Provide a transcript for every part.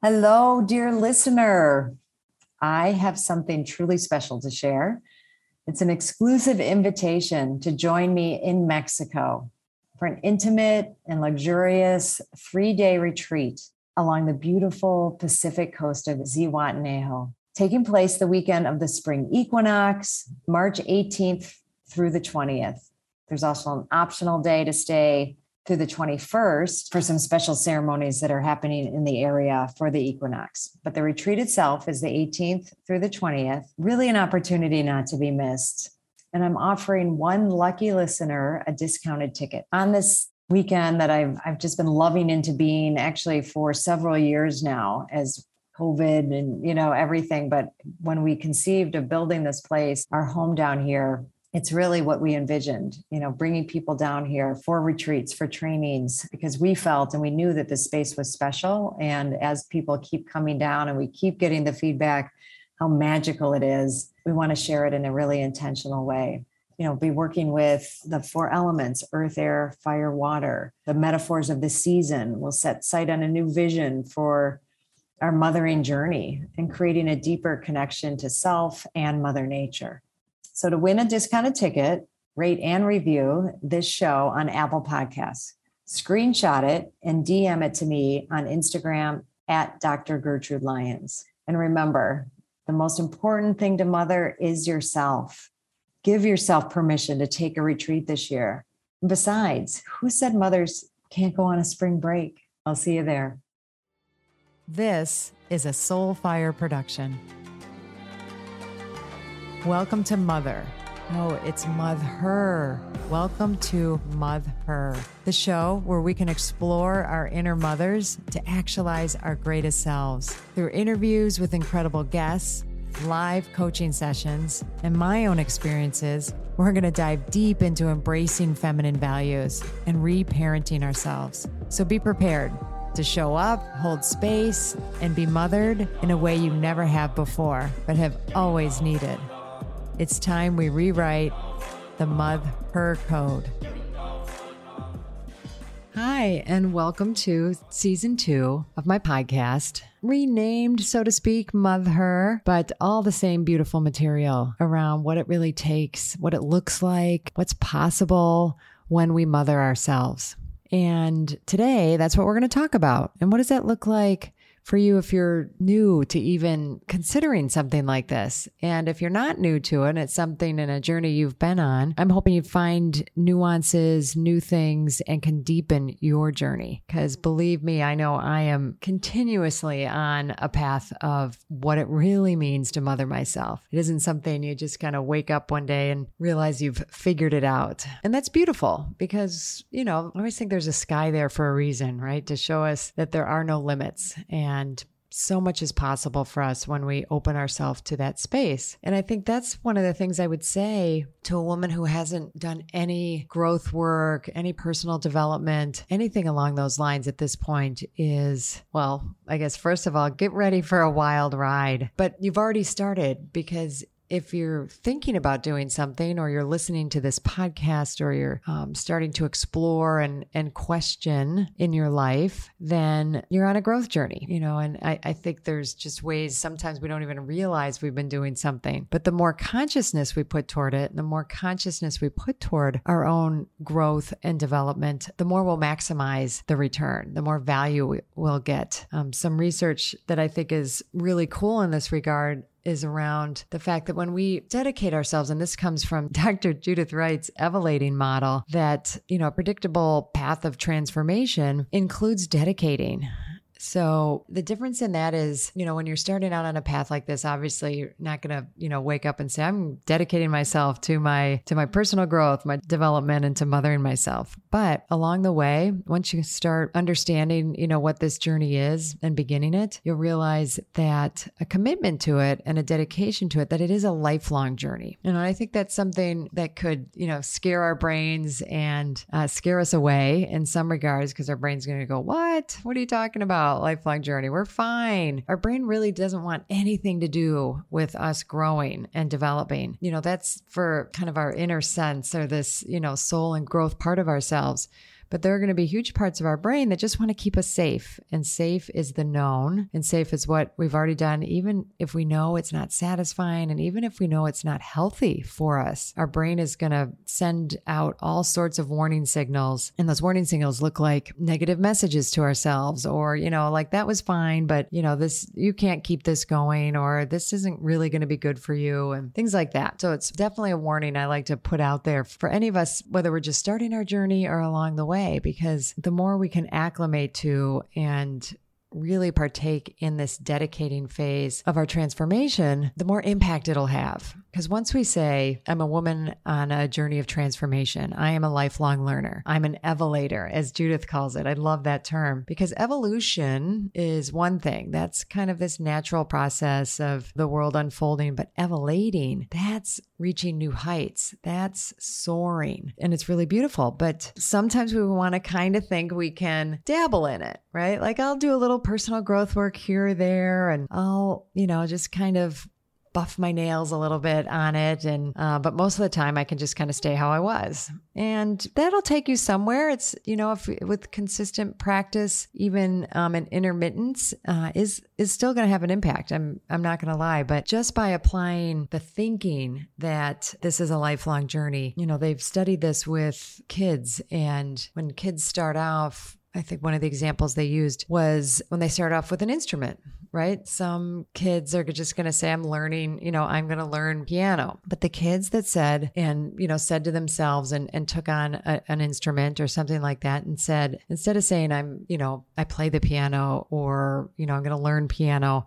Hello, dear listener. I have something truly special to share. It's an exclusive invitation to join me in Mexico for an intimate and luxurious three day retreat along the beautiful Pacific coast of Zihuatanejo, taking place the weekend of the spring equinox, March 18th through the 20th. There's also an optional day to stay through the 21st for some special ceremonies that are happening in the area for the equinox. But the retreat itself is the 18th through the 20th, really an opportunity not to be missed. And I'm offering one lucky listener a discounted ticket on this weekend that I've I've just been loving into being actually for several years now as COVID and you know everything. But when we conceived of building this place, our home down here, it's really what we envisioned you know bringing people down here for retreats for trainings because we felt and we knew that this space was special. And as people keep coming down and we keep getting the feedback how magical it is we want to share it in a really intentional way. You know be working with the four elements earth air fire water. The metaphors of the season will set sight on a new vision for our mothering journey and creating a deeper connection to self and mother nature so to win a discounted ticket, rate and review this show on Apple Podcasts. Screenshot it and DM it to me on Instagram at Dr. Gertrude Lyons. And remember, the most important thing to mother is yourself. Give yourself permission to take a retreat this year. besides, who said mothers can't go on a spring break? I'll see you there. This is a Soulfire production. Welcome to Mother. No, it's Mother. Welcome to Mother, the show where we can explore our inner mothers to actualize our greatest selves. Through interviews with incredible guests, live coaching sessions, and my own experiences, we're going to dive deep into embracing feminine values and reparenting ourselves. So be prepared to show up, hold space, and be mothered in a way you never have before, but have always needed. It's time we rewrite the Mud Her Code. Hi, and welcome to season two of my podcast, renamed, so to speak, Mother, but all the same beautiful material around what it really takes, what it looks like, what's possible when we mother ourselves. And today, that's what we're going to talk about. And what does that look like for you if you're new to even considering something like this. And if you're not new to it, and it's something in a journey you've been on, I'm hoping you find nuances, new things, and can deepen your journey. Because believe me, I know I am continuously on a path of what it really means to mother myself. It isn't something you just kind of wake up one day and realize you've figured it out. And that's beautiful because, you know, I always think there's a sky there for a reason, right? To show us that there are no limits. And and so much is possible for us when we open ourselves to that space. And I think that's one of the things I would say to a woman who hasn't done any growth work, any personal development, anything along those lines at this point is, well, I guess, first of all, get ready for a wild ride. But you've already started because if you're thinking about doing something or you're listening to this podcast or you're um, starting to explore and, and question in your life, then you're on a growth journey, you know, and I, I think there's just ways sometimes we don't even realize we've been doing something. But the more consciousness we put toward it, the more consciousness we put toward our own growth and development, the more we'll maximize the return, the more value we'll get. Um, some research that I think is really cool in this regard is around the fact that when we dedicate ourselves, and this comes from Dr. Judith Wright's Evolating model, that, you know, a predictable path of transformation includes dedicating. So the difference in that is, you know, when you're starting out on a path like this, obviously you're not going to, you know, wake up and say I'm dedicating myself to my to my personal growth, my development and to mothering myself. But along the way, once you start understanding, you know, what this journey is and beginning it, you'll realize that a commitment to it and a dedication to it that it is a lifelong journey. And I think that's something that could, you know, scare our brains and uh, scare us away in some regards because our brain's going to go, "What? What are you talking about?" lifelong journey. We're fine. Our brain really doesn't want anything to do with us growing and developing. You know, that's for kind of our inner sense or this, you know, soul and growth part of ourselves themselves but there are going to be huge parts of our brain that just want to keep us safe. And safe is the known, and safe is what we've already done, even if we know it's not satisfying, and even if we know it's not healthy for us. Our brain is going to send out all sorts of warning signals, and those warning signals look like negative messages to ourselves, or, you know, like that was fine, but, you know, this, you can't keep this going, or this isn't really going to be good for you, and things like that. So it's definitely a warning I like to put out there for any of us, whether we're just starting our journey or along the way, because the more we can acclimate to and really partake in this dedicating phase of our transformation, the more impact it'll have. Because once we say, I'm a woman on a journey of transformation, I am a lifelong learner, I'm an evolator, as Judith calls it. I love that term because evolution is one thing. That's kind of this natural process of the world unfolding, but evolating, that's reaching new heights. That's soaring. And it's really beautiful. But sometimes we want to kind of think we can dabble in it, right? Like I'll do a little personal growth work here or there, and I'll, you know, just kind of buff my nails a little bit on it and uh, but most of the time i can just kind of stay how i was. And that'll take you somewhere. It's you know if with consistent practice even um, an intermittence uh, is is still going to have an impact i'm i'm not going to lie. But just by applying the thinking that this is a lifelong journey you know they've studied this with kids and when kids start off I think one of the examples they used was when they start off with an instrument, right? Some kids are just going to say, I'm learning, you know, I'm going to learn piano. But the kids that said, and, you know, said to themselves and, and took on a, an instrument or something like that and said, instead of saying, I'm, you know, I play the piano or, you know, I'm going to learn piano,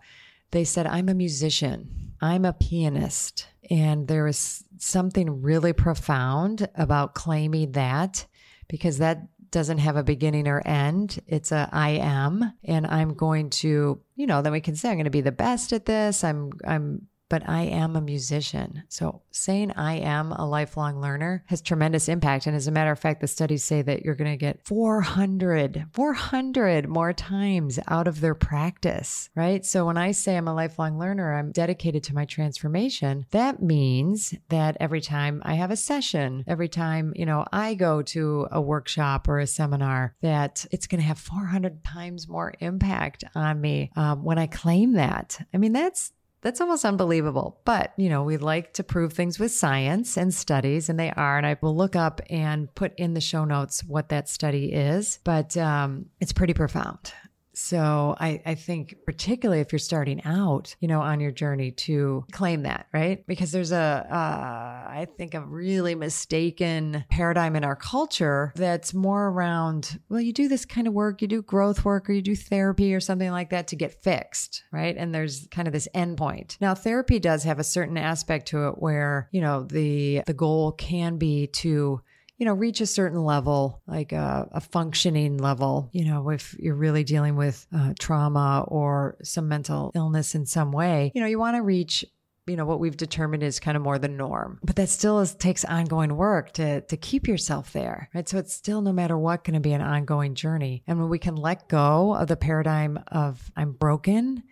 they said, I'm a musician, I'm a pianist. And there was something really profound about claiming that because that doesn't have a beginning or end. It's a I am and I'm going to, you know, then we can say I'm going to be the best at this. I'm I'm but I am a musician. So saying I am a lifelong learner has tremendous impact. And as a matter of fact, the studies say that you're going to get 400, 400 more times out of their practice, right? So when I say I'm a lifelong learner, I'm dedicated to my transformation. That means that every time I have a session, every time, you know, I go to a workshop or a seminar, that it's going to have 400 times more impact on me um, when I claim that. I mean, that's that's almost unbelievable. But, you know, we like to prove things with science and studies, and they are. And I will look up and put in the show notes what that study is. But um, it's pretty profound. So I, I think particularly if you're starting out, you know, on your journey to claim that, right? Because there's a, uh, I think a really mistaken paradigm in our culture that's more around, well, you do this kind of work, you do growth work or you do therapy or something like that to get fixed, right? And there's kind of this endpoint. Now, therapy does have a certain aspect to it where, you know, the the goal can be to you know, reach a certain level, like a, a functioning level, you know, if you're really dealing with uh, trauma or some mental illness in some way, you know, you want to reach you know what we've determined is kind of more the norm. But that still is, takes ongoing work to to keep yourself there right? So it's still no matter what going to be an ongoing journey. And when we can let go of the paradigm of i'm broken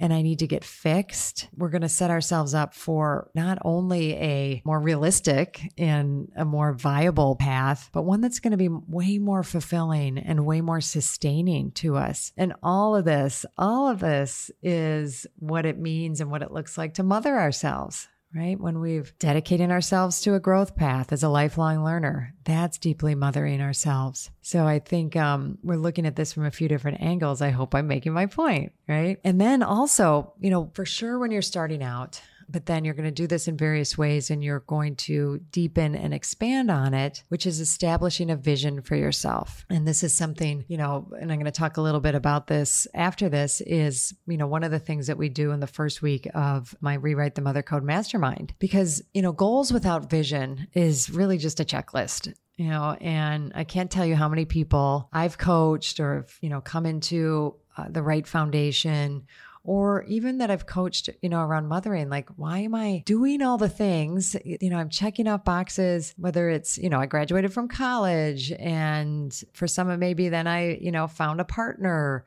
and I need to get fixed, we're going to set ourselves up for not only a more realistic and a more viable path, but one that's going to be way more fulfilling and way more sustaining to us. And all of this, all of this is what it means and what it looks like to mother ourselves right? When we've dedicated ourselves to a growth path as a lifelong learner, that's deeply mothering ourselves. So I think um, we're looking at this from a few different angles. I hope I'm making my point, right? And then also, you know, for sure when you're starting out, but then you're going to do this in various ways and you're going to deepen and expand on it, which is establishing a vision for yourself. And this is something, you know, and I'm going to talk a little bit about this after this is, you know, one of the things that we do in the first week of my Rewrite the Mother Code Mastermind, because, you know, goals without vision is really just a checklist you know and i can't tell you how many people i've coached or you know come into uh, the Wright Foundation or even that I've coached, you know, around mothering, like, why am I doing all the things? You know, I'm checking off boxes, whether it's, you know, I graduated from college and for some, maybe then I, you know, found a partner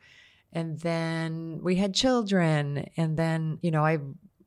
and then we had children and then, you know, I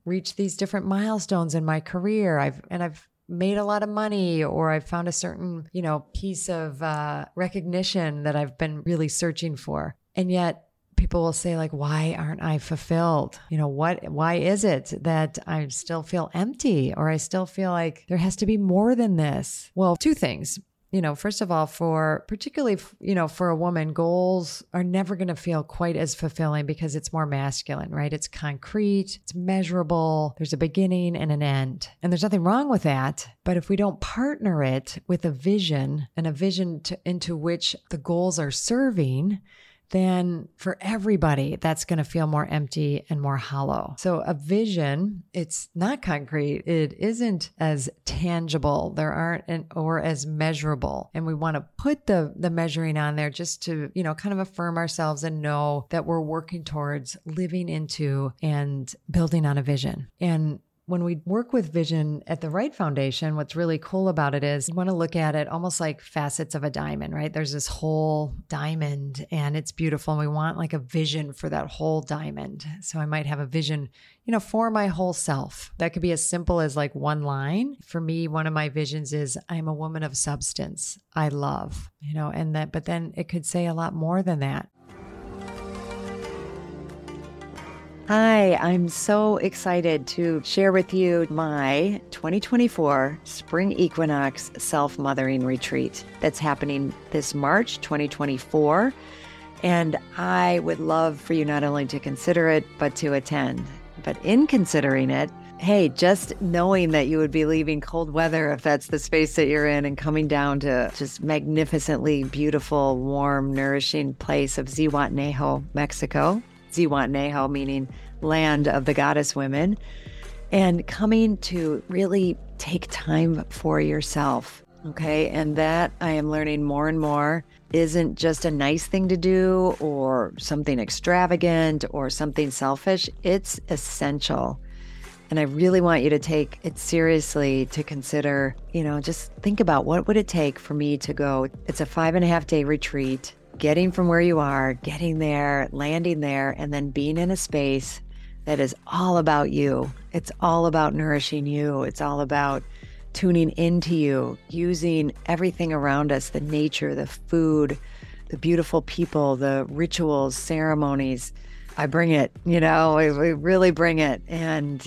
reached these different milestones in my career. I've, and I've, made a lot of money or I've found a certain, you know, piece of uh, recognition that I've been really searching for. And yet people will say like why aren't i fulfilled you know what why is it that i still feel empty or i still feel like there has to be more than this well two things you know, first of all, for particularly, you know, for a woman, goals are never going to feel quite as fulfilling because it's more masculine, right? It's concrete, it's measurable, there's a beginning and an end. And there's nothing wrong with that. But if we don't partner it with a vision and a vision to, into which the goals are serving, then for everybody, that's going to feel more empty and more hollow. So, a vision, it's not concrete, it isn't as tangible, there aren't an, or as measurable. And we want to put the, the measuring on there just to, you know, kind of affirm ourselves and know that we're working towards living into and building on a vision. And when we work with vision at the Wright Foundation, what's really cool about it is you want to look at it almost like facets of a diamond, right? There's this whole diamond and it's beautiful. And we want like a vision for that whole diamond. So I might have a vision, you know, for my whole self. That could be as simple as like one line. For me, one of my visions is I'm a woman of substance. I love, you know, and that, but then it could say a lot more than that. Hi, I'm so excited to share with you my 2024 Spring Equinox Self Mothering Retreat that's happening this March 2024. And I would love for you not only to consider it, but to attend. But in considering it, hey, just knowing that you would be leaving cold weather if that's the space that you're in and coming down to just magnificently beautiful, warm, nourishing place of Zihuatanejo, Mexico Zihuatanejo, meaning land of the goddess women, and coming to really take time for yourself. Okay. And that I am learning more and more isn't just a nice thing to do or something extravagant or something selfish. It's essential. And I really want you to take it seriously to consider, you know, just think about what would it take for me to go. It's a five and a half day retreat getting from where you are, getting there, landing there, and then being in a space that is all about you. It's all about nourishing you. It's all about tuning into you, using everything around us the nature, the food, the beautiful people, the rituals, ceremonies. I bring it, you know, we, really bring it. And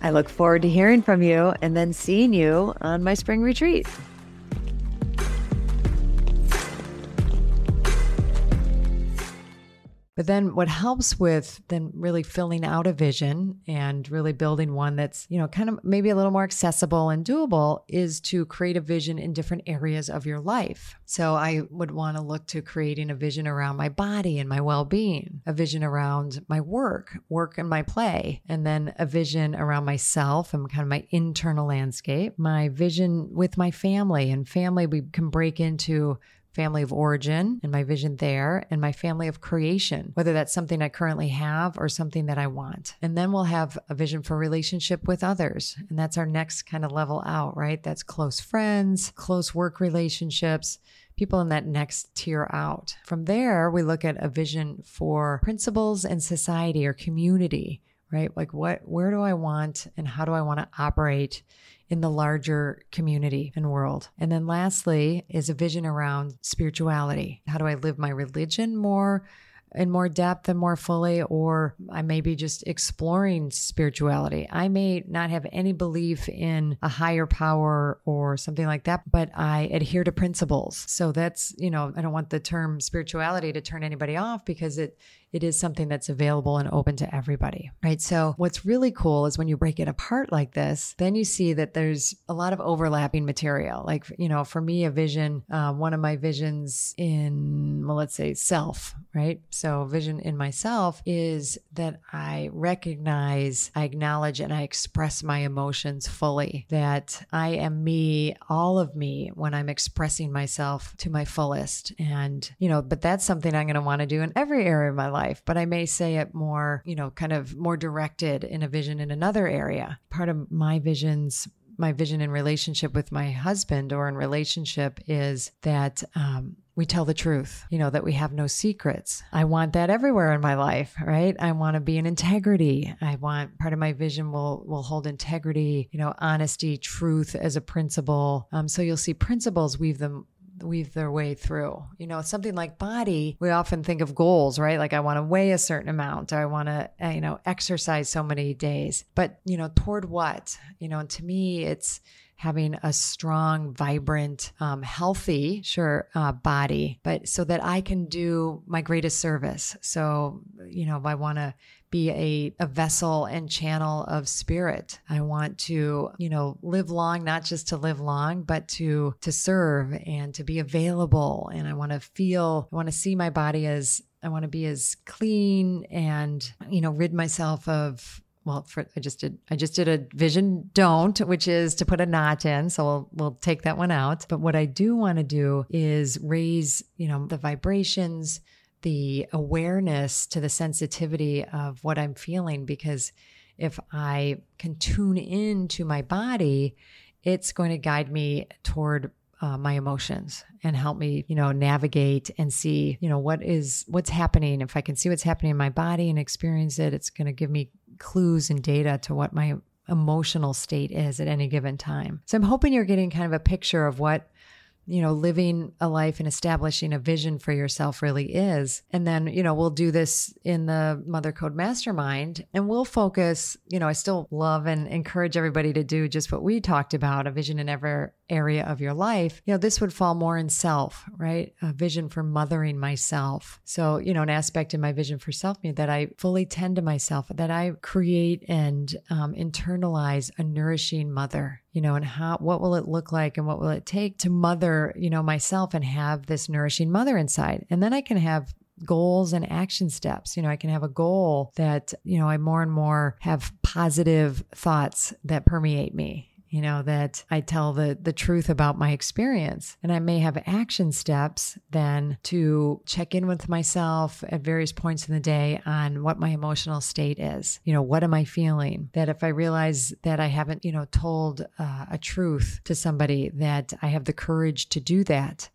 I look forward to hearing from you and then seeing you on my spring retreat. But then what helps with then really filling out a vision and really building one that's, you know, kind of maybe a little more accessible and doable is to create a vision in different areas of your life. So I would want to look to creating a vision around my body and my well-being, a vision around my work, work and my play, and then a vision around myself and kind of my internal landscape, my vision with my family and family we can break into family of origin and my vision there, and my family of creation, whether that's something I currently have or something that I want. And then we'll have a vision for relationship with others. And that's our next kind of level out, right? That's close friends, close work relationships people in that next tier out. From there, we look at a vision for principles and society or community, right? Like what where do I want and how do I want to operate in the larger community and world. And then lastly is a vision around spirituality. How do I live my religion more in more depth and more fully, or I may be just exploring spirituality. I may not have any belief in a higher power or something like that, but I adhere to principles. So that's, you know, I don't want the term spirituality to turn anybody off because it it is something that's available and open to everybody, right? So, what's really cool is when you break it apart like this, then you see that there's a lot of overlapping material. Like, you know, for me, a vision, uh, one of my visions in, well, let's say self, right? So, vision in myself is that I recognize, I acknowledge, and I express my emotions fully, that I am me, all of me, when I'm expressing myself to my fullest. And, you know, but that's something I'm going to want to do in every area of my life, but I may say it more, you know, kind of more directed in a vision in another area. Part of my visions my vision in relationship with my husband or in relationship is that um, we tell the truth, you know, that we have no secrets. I want that everywhere in my life, right? I want to be in integrity. I want part of my vision will will hold integrity, you know, honesty, truth as a principle. Um, so you'll see principles weave them weave their way through. You know, something like body, we often think of goals, right? Like I want to weigh a certain amount, or I want to, uh, you know, exercise so many days. But, you know, toward what? You know, and to me, it's having a strong, vibrant, um, healthy, sure, uh, body, but so that I can do my greatest service. So, you know, if I want to be a, a vessel and channel of spirit. I want to, you know, live long, not just to live long, but to to serve and to be available. And I want to feel, I want to see my body as I want to be as clean and, you know, rid myself of well, for, I just did I just did a vision don't, which is to put a knot in. So we'll we'll take that one out. But what I do want to do is raise, you know, the vibrations, the awareness to the sensitivity of what I'm feeling because if I can tune into my body, it's going to guide me toward uh, my emotions and help me you know navigate and see you know what is what's happening if i can see what's happening in my body and experience it it's going to give me clues and data to what my emotional state is at any given time. So I'm hoping you're getting kind of a picture of what you know, living a life and establishing a vision for yourself really is. And then, you know, we'll do this in the Mother Code Mastermind and we'll focus, you know, I still love and encourage everybody to do just what we talked about a vision in every area of your life. You know, this would fall more in self, right? A vision for mothering myself. So, you know, an aspect in my vision for self me that I fully tend to myself, that I create and um, internalize a nourishing mother you know, and how, what will it look like and what will it take to mother, you know, myself and have this nourishing mother inside. And then I can have goals and action steps. You know, I can have a goal that, you know, I more and more have positive thoughts that permeate me you know that i tell the the truth about my experience. And i may have action steps then to check in with myself at various points in the day on what my emotional state is. You know what am i feeling? That if i realize that i haven't you know told uh, a truth to somebody that i have the courage to do that.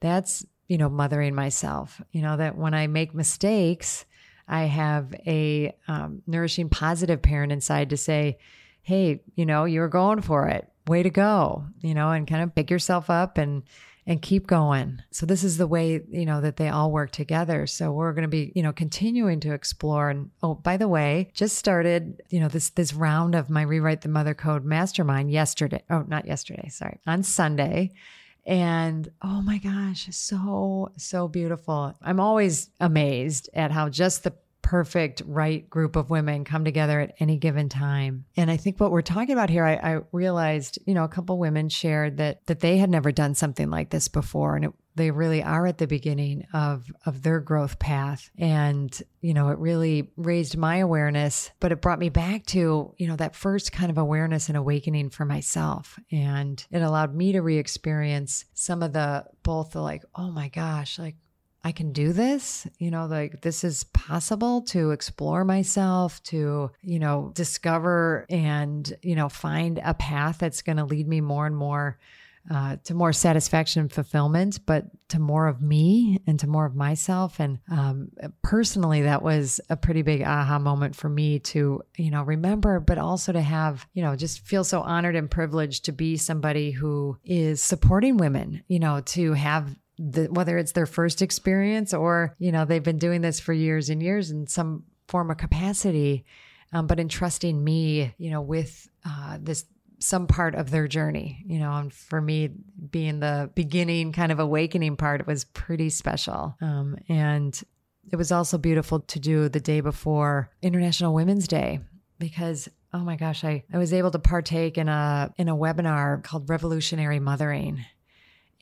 That's you know mothering myself. You know that when i make mistakes i have a um, nourishing positive parent inside to say hey, you know, you're going for it. Way to go, you know, and kind of pick yourself up and and keep going. So this is the way, you know, that they all work together. So we're going to be, you know, continuing to explore and oh, by the way, just started, you know, this this round of my rewrite the mother code mastermind yesterday. Oh, not yesterday, sorry. On Sunday. And oh my gosh, so, so beautiful. I'm always amazed at how just the perfect right group of women come together at any given time. And I think what we're talking about here, I, I realized, you know, a couple women shared that that they had never done something like this before, and it, they really are at the beginning of of their growth path. And you know, it really raised my awareness, but it brought me back to you know that first kind of awareness and awakening for myself, and it allowed me to re-experience some of the both the like, oh my gosh, like I can do this, you know, like this is possible to explore myself, to, you know, discover and, you know, find a path that's going to lead me more and more uh, to more satisfaction and fulfillment, but to more of me and to more of myself. And um, personally, that was a pretty big aha moment for me to, you know, remember, but also to have, you know, just feel so honored and privileged to be somebody who is supporting women, you know, to have the, whether it's their first experience or, you know, they've been doing this for years and years in some form of capacity. Um, but entrusting me, you know, with uh, this some part of their journey, you know, and for me, being the beginning kind of awakening part, it was pretty special. Um, and it was also beautiful to do the day before International Women's Day because oh my gosh, I, I was able to partake in a in a webinar called Revolutionary Mothering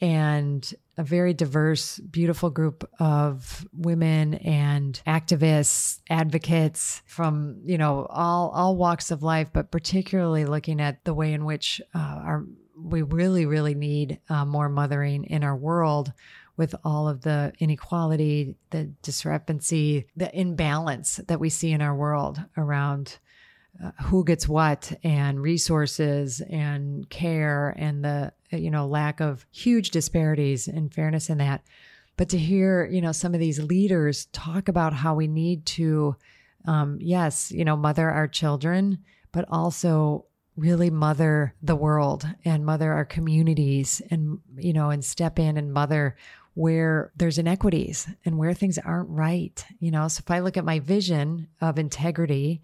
and a very diverse, beautiful group of women and activists, advocates from you know all all walks of life, but particularly looking at the way in which uh, our we really really need uh, more mothering in our world with all of the inequality, the discrepancy, the imbalance that we see in our world around uh, who gets what and resources and care and the you know lack of huge disparities and fairness in that. But to hear you know some of these leaders talk about how we need to um, yes you know mother our children but also really mother the world and mother our communities and you know and step in and mother where there's inequities and where things aren't right. You know so if i look at my vision of integrity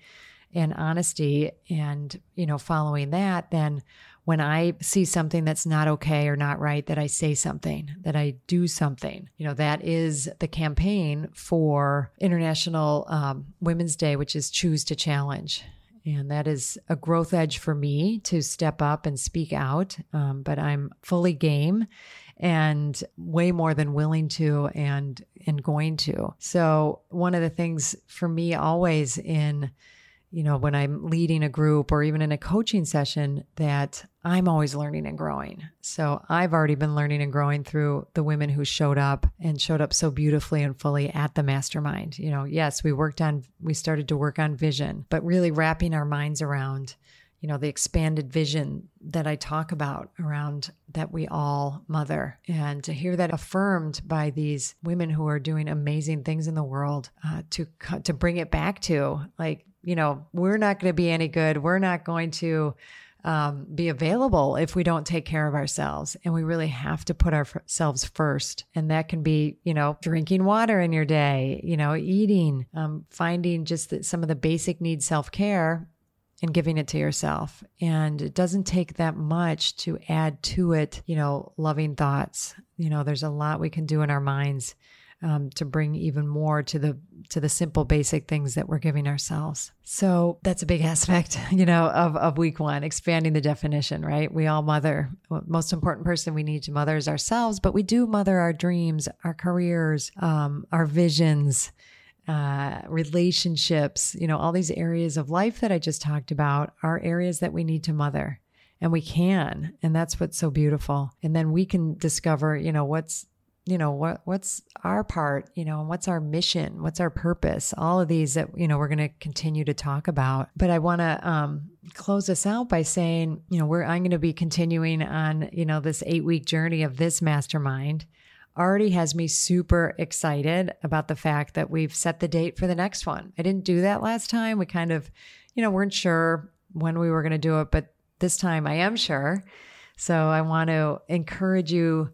and honesty and you know following that then when i see something that's not okay or not right that i say something that i do something. You know that is the campaign for international um, women's day which is choose to challenge. And that is a growth edge for me to step up and speak out um, but i'm fully game and way more than willing to and and going to. So one of the things for me always in you know, when I'm leading a group or even in a coaching session, that I'm always learning and growing. So I've already been learning and growing through the women who showed up and showed up so beautifully and fully at the mastermind. You know, yes, we worked on, we started to work on vision, but really wrapping our minds around, you know, the expanded vision that I talk about around that we all mother. And to hear that affirmed by these women who are doing amazing things in the world, uh, to, to bring it back to like, you know, we're not going to be any good. We're not going to um, be available if we don't take care of ourselves. And we really have to put ourselves first. And that can be, you know, drinking water in your day, you know, eating, um, finding just the, some of the basic needs self care and giving it to yourself. And it doesn't take that much to add to it, you know, loving thoughts. You know, there's a lot we can do in our minds um, to bring even more to the to the simple basic things that we're giving ourselves. So that's a big aspect you know of, of week one expanding the definition right? We all mother most important person we need to mother is ourselves but we do mother our dreams our careers um, our visions uh, relationships you know all these areas of life that i just talked about are areas that we need to mother and we can and that's what's so beautiful. And then we can discover you know what's you know what what's our part you know what's our mission? What's our purpose? All of these that you know we're going to continue to talk about. But i want to um, close us out by saying you know we're i'm going to be continuing on you know this eight week journey of this mastermind. Already has me super excited about the fact that we've set the date for the next one. I didn't do that last time. We kind of you know weren't sure when we were going to do it but this time i am sure. So i want to encourage you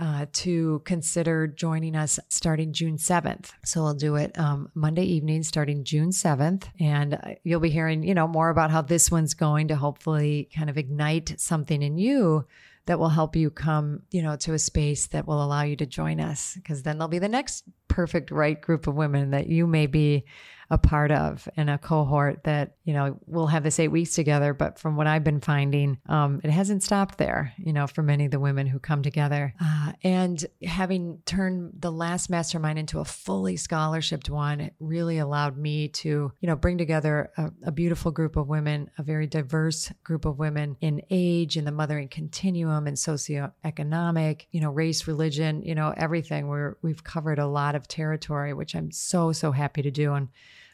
uh, to consider joining us starting June 7th. So we'll do it um, Monday evening starting June 7th. And uh, you'll be hearing, you know, more about how this one's going to hopefully kind of ignite something in you that will help you come, you know, to a space that will allow you to join us. Because then there'll be the next perfect right group of women that you may be a part of and a cohort that, you know, we'll have this eight weeks together. But from what I've been finding, um, it hasn't stopped there, you know, for many of the women who come together. Uh, and having turned the last mastermind into a fully scholarshiped one, it really allowed me to, you know, bring together a, a beautiful group of women, a very diverse group of women in age, in the mothering continuum, and socioeconomic, you know, race, religion, you know, everything. We're, we've covered a lot of territory, which I'm so, so happy to do. And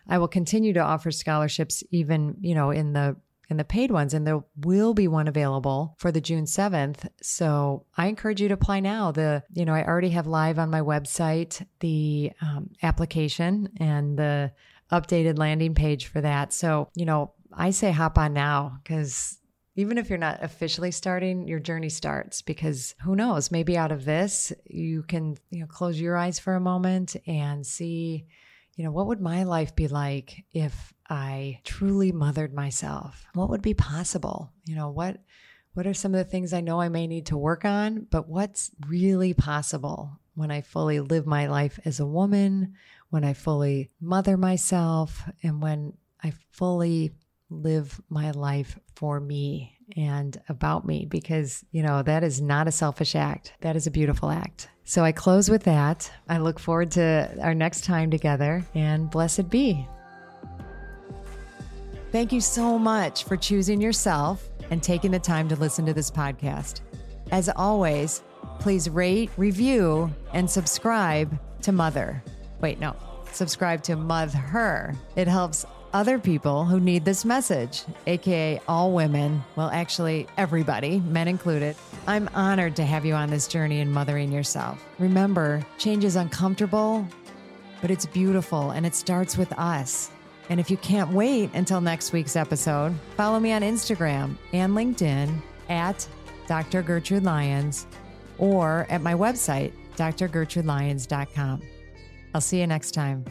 I will continue to offer scholarships even, you know, in the in the paid ones, and there will be one available for the June 7th. So I encourage you to apply now. The, you know, I already have live on my website the um, application and the updated landing page for that. So, you know, I say hop on now because even if you're not officially starting, your journey starts because who knows, maybe out of this, you can, you know, close your eyes for a moment and see, you know, what would my life be like if I truly mothered myself? What would be possible? You know, what what are some of the things I know I may need to work on, but what's really possible when I fully live my life as a woman, when I fully mother myself, and when I fully live my life for me and about me because, you know, that is not a selfish act. That is a beautiful act. So I close with that. I look forward to our next time together and blessed be. Thank you so much for choosing yourself and taking the time to listen to this podcast. As always, please rate, review, and subscribe to Mother. Wait, no, subscribe to Mother. Her. It helps other people who need this message, aka all women, well, actually, everybody, men included. I'm honored to have you on this journey in mothering yourself. Remember, change is uncomfortable, but it's beautiful and it starts with us. And if you can't wait until next week's episode, follow me on Instagram and LinkedIn at Dr. Gertrude Lyons or at my website, drgertrudelyons.com. I'll see you next time.